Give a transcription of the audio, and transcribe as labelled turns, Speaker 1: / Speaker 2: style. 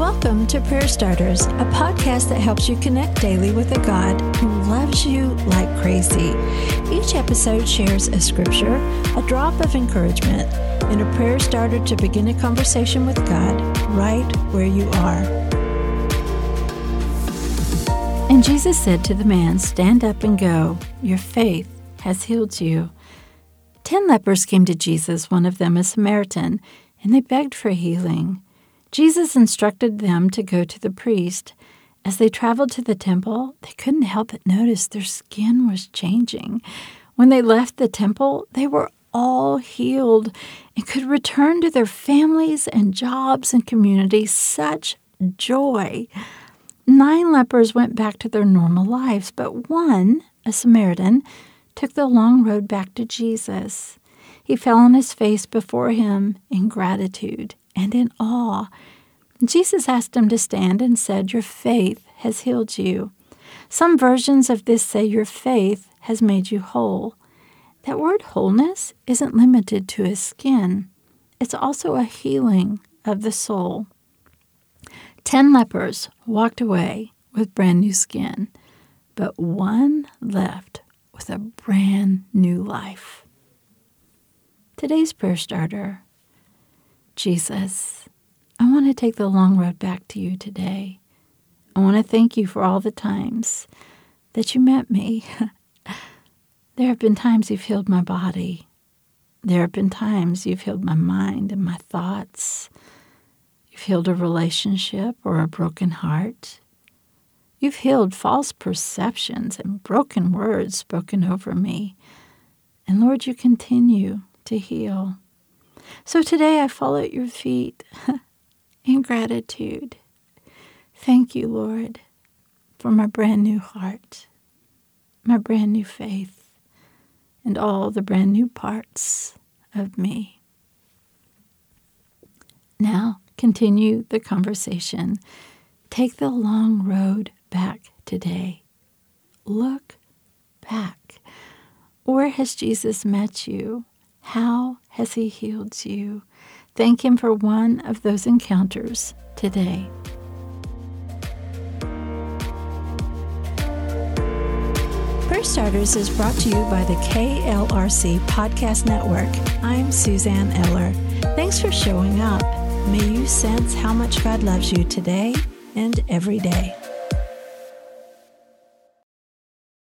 Speaker 1: Welcome to Prayer Starters, a podcast that helps you connect daily with a God who loves you like crazy. Each episode shares a scripture, a drop of encouragement, and a prayer starter to begin a conversation with God right where you are. And Jesus said to the man, Stand up and go. Your faith has healed you. Ten lepers came to Jesus, one of them a Samaritan, and they begged for healing. Jesus instructed them to go to the priest. As they traveled to the temple, they couldn't help but notice their skin was changing. When they left the temple, they were all healed and could return to their families and jobs and communities. Such joy. Nine lepers went back to their normal lives, but one, a Samaritan, took the long road back to Jesus. He fell on his face before him in gratitude and in awe. Jesus asked him to stand and said, Your faith has healed you. Some versions of this say, Your faith has made you whole. That word wholeness isn't limited to his skin, it's also a healing of the soul. Ten lepers walked away with brand new skin, but one left with a brand new life. Today's prayer starter Jesus, I want to take the long road back to you today. I want to thank you for all the times that you met me. there have been times you've healed my body. There have been times you've healed my mind and my thoughts. You've healed a relationship or a broken heart. You've healed false perceptions and broken words spoken over me. And Lord, you continue to heal. So today I fall at your feet in gratitude. Thank you, Lord, for my brand new heart, my brand new faith, and all the brand new parts of me. Now, continue the conversation. Take the long road back today. Look back. Where has Jesus met you? How has He healed you? Thank Him for one of those encounters today. Prayer Starters is brought to you by the KLRC Podcast Network. I'm Suzanne Eller. Thanks for showing up. May you sense how much God loves you today and every day.